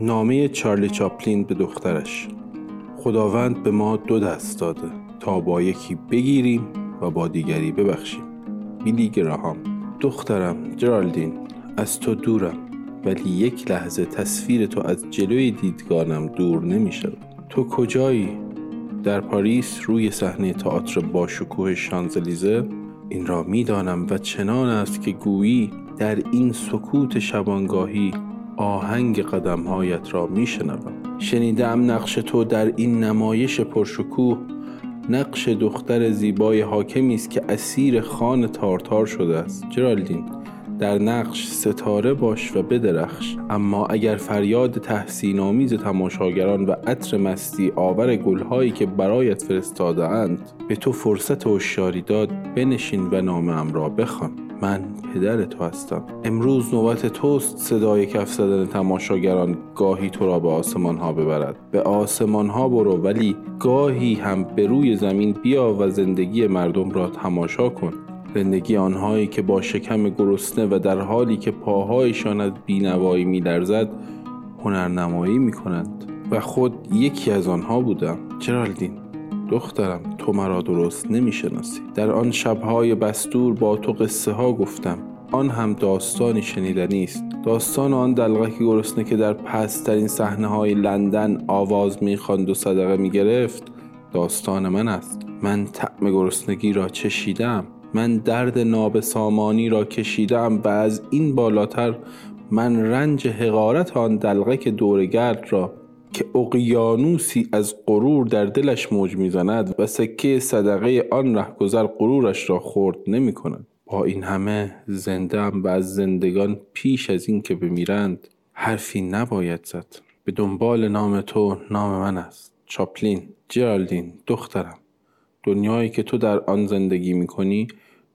نامه چارلی چاپلین به دخترش. خداوند به ما دو دست داده تا با یکی بگیریم و با دیگری ببخشیم. بیلی گراهام دخترم جرالدین از تو دورم ولی یک لحظه تصویر تو از جلوی دیدگانم دور نمی شود. تو کجایی؟ در پاریس روی صحنه تئاتر با شکوه شانزلیزه؟ این را می‌دانم و چنان است که گویی در این سکوت شبانگاهی آهنگ قدمهایت را میشنوم. شنیدم نقش تو در این نمایش پرشکوه. نقش دختر زیبای حاکمی است که اسیر خان تارتار شده است. جرالدین در نقش ستاره باش و بدرخش. اما اگر فریاد تحسین آمیز تماشاگران و عطر مستی آور گلهایی که برایت فرستاده اند به تو فرصت هوشیاری داد بنشین و نامم را بخوان. من پدر تو هستم. امروز نوبت توست صدای کف زدن تماشاگران گاهی تو را به آسمان ها ببرد. به آسمان ها برو ولی گاهی هم به روی زمین بیا و زندگی مردم را تماشا کن. زندگی آنهایی که با شکم گرسنه و در حالی که پاهایشان از بینوایی میلرزد هنرنمایی می کنند و خود یکی از آنها بودم. جرالدین. دخترم تو مرا درست نمی‌شناسی. در آن شبهای بستور با تو قصه ها گفتم. آن هم داستانی شنیدنی است داستان آن دلغک گرسنه که در پسترین صحنه های لندن آواز می‌خواند و صدقه می‌گرفت داستان من است. من طعم گرسنگی را چشیدم. من درد ناب سامانی را کشیدم و از این بالاتر من رنج حقارت آن دلغک دورگرد را که اقیانوسی از غرور در دلش موج می‌زند و سکه صدقه آن رهگذر غرورش را خورد نمی کند. با این همه زنده و از زندگان پیش از این که بمیرند حرفی نباید زد. به دنبال نام تو نام من است. چاپلین جرالدین دخترم. دنیایی که تو در آن زندگی می کنی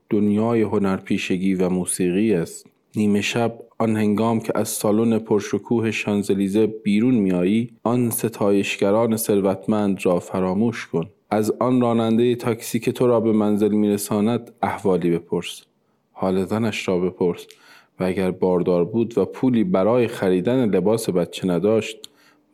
دنیای هنرپیشگی و موسیقی است. نیمه شب آن هنگام که از سالن پرشکوه شانزلیزه بیرون میایی آن ستایشگران ثروتمند را فراموش کن. از آن راننده تاکسی که تو را به منزل میرساند احوالی بپرس. حال زنش را بپرس. و اگر باردار بود و پولی برای خریدن لباس بچه نداشت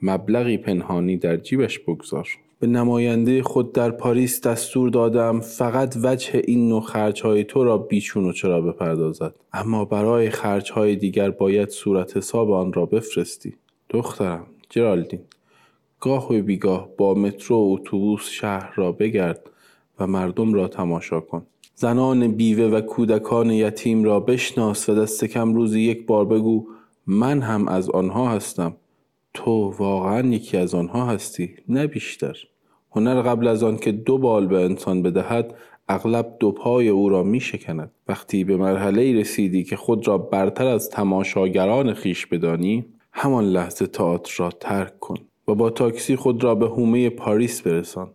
مبلغی پنهانی در جیبش بگذار. به نماینده خود در پاریس دستور دادم فقط وجه این نوع خرجهای تو را بیچون و چرا بپردازد. اما برای خرجهای دیگر باید صورت حساب آن را بفرستی. دخترم جرالدین گاه و بیگاه با مترو و اتوبوس شهر را بگرد و مردم را تماشا کن. زنان بیوه و کودکان یتیم را بشناس و دست کم روزی یک بار بگو من هم از آنها هستم. تو واقعا یکی از آنها هستی نه بیشتر. هنر قبل از آن که دو بال به انسان بدهد اغلب دو پای او را می شکند وقتی به مرحله رسیدی که خود را برتر از تماشاگران خیش بدانی همان لحظه تئاتر را ترک کن و با تاکسی خود را به هومه پاریس برسان.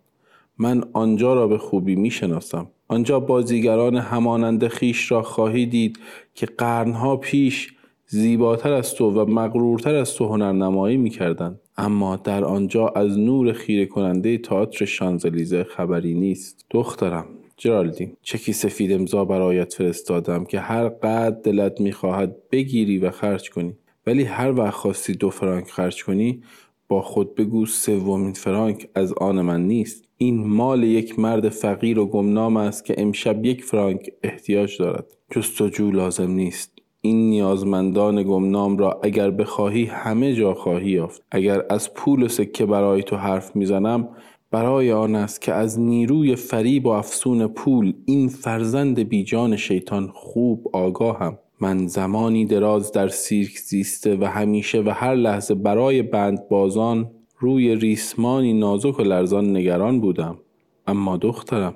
من آنجا را به خوبی می شناسم آنجا بازیگران همانند خیش را خواهی دید که قرنها پیش زیباتر از تو و مغرورتر از تو هنرنمایی می‌کردند. اما در آنجا از نور خیره کننده تئاتر شانزلیزه خبری نیست. دخترم جرالدین. چکی سفید امضا برایت فرستادم که هر قدر دلت می‌خواهد بگیری و خرج کنی. ولی هر وقت خواستی دو فرانک خرج کنی با خود بگو سومین فرانک از آن من نیست. این مال یک مرد فقیر و گمنام است که امشب یک فرانک احتیاج دارد. جستجو لازم نیست. این نیازمندان گمنام را اگر بخواهی همه جا خواهی یافت. اگر از پول و سکه برای تو حرف می‌زنم برای آن است که از نیروی فریب و افسون پول این فرزند بیجان شیطان خوب آگاهم. من زمانی دراز در سیرک زیسته و همیشه و هر لحظه برای بند بازان روی ریسمانی نازک و لرزان نگران بودم. اما دخترم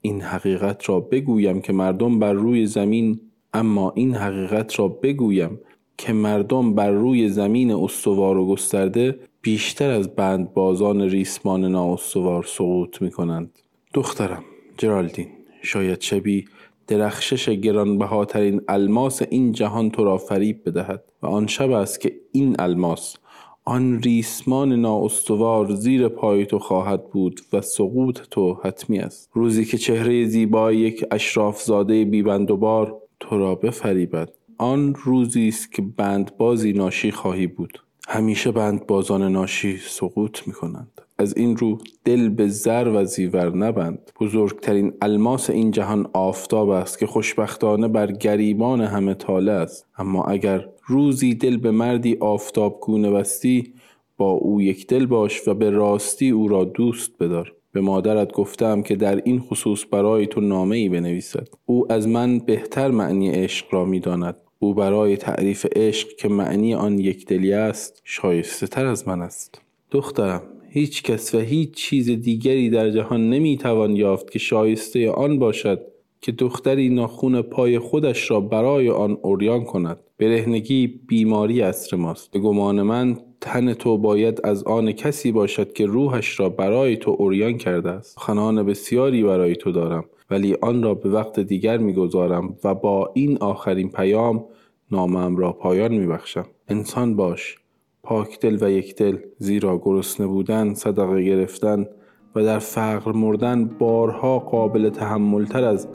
این حقیقت را بگویم که مردم بر روی زمین اما این حقیقت را بگویم که مردم بر روی زمین استوار و گسترده بیشتر از بند بازان ریسمان نااستوار سقوط می کنند. دخترم جرالدین شاید شبی درخشش گرانبهاترین الماس این جهان تو را فریب بدهد و آن شب است که این الماس آن ریسمان نااستوار زیر پای تو خواهد بود و سقوط تو حتمی است روزی که چهره زیبای یک اشراف زاده بیبند و بار تو را بفریبد. آن روزی است که بند بازی ناشی خواهی بود. همیشه بند بازان ناشی سقوط می کنند از این رو دل به زر و زیور نبند. بزرگترین الماس این جهان آفتاب است که خوشبختانه بر گریبان همه تاله است. اما اگر روزی دل به مردی آفتاب گونه بستی با او یک دل باش و به راستی او را دوست بدار. به مادرت گفتم که در این خصوص برای تو نامه ای بنویسد. او از من بهتر معنی عشق را می‌داند. او برای تعریف عشق که معنی آن یک دلی است شایسته تر از من است. دخترم هیچ کس و هیچ چیز دیگری در جهان نمی‌توان یافت که شایسته آن باشد که دختری ناخون پای خودش را برای آن اوریان کند. برهنگی بیماری اصر ماست. به گمان من تن تو باید از آن کسی باشد که روحش را برای تو اوریان کرده است. خنان بسیاری برای تو دارم ولی آن را به وقت دیگر می‌گذارم و با این آخرین پیام نامه‌ام را پایان میبخشم. انسان باش. پاک دل و یک دل زیرا گرسنه بودن صدقه گرفتن و در فقر مردن بارها قابل تحملتر از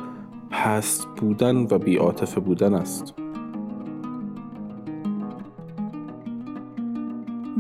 پست بودن و بی‌عاطفه بودن است.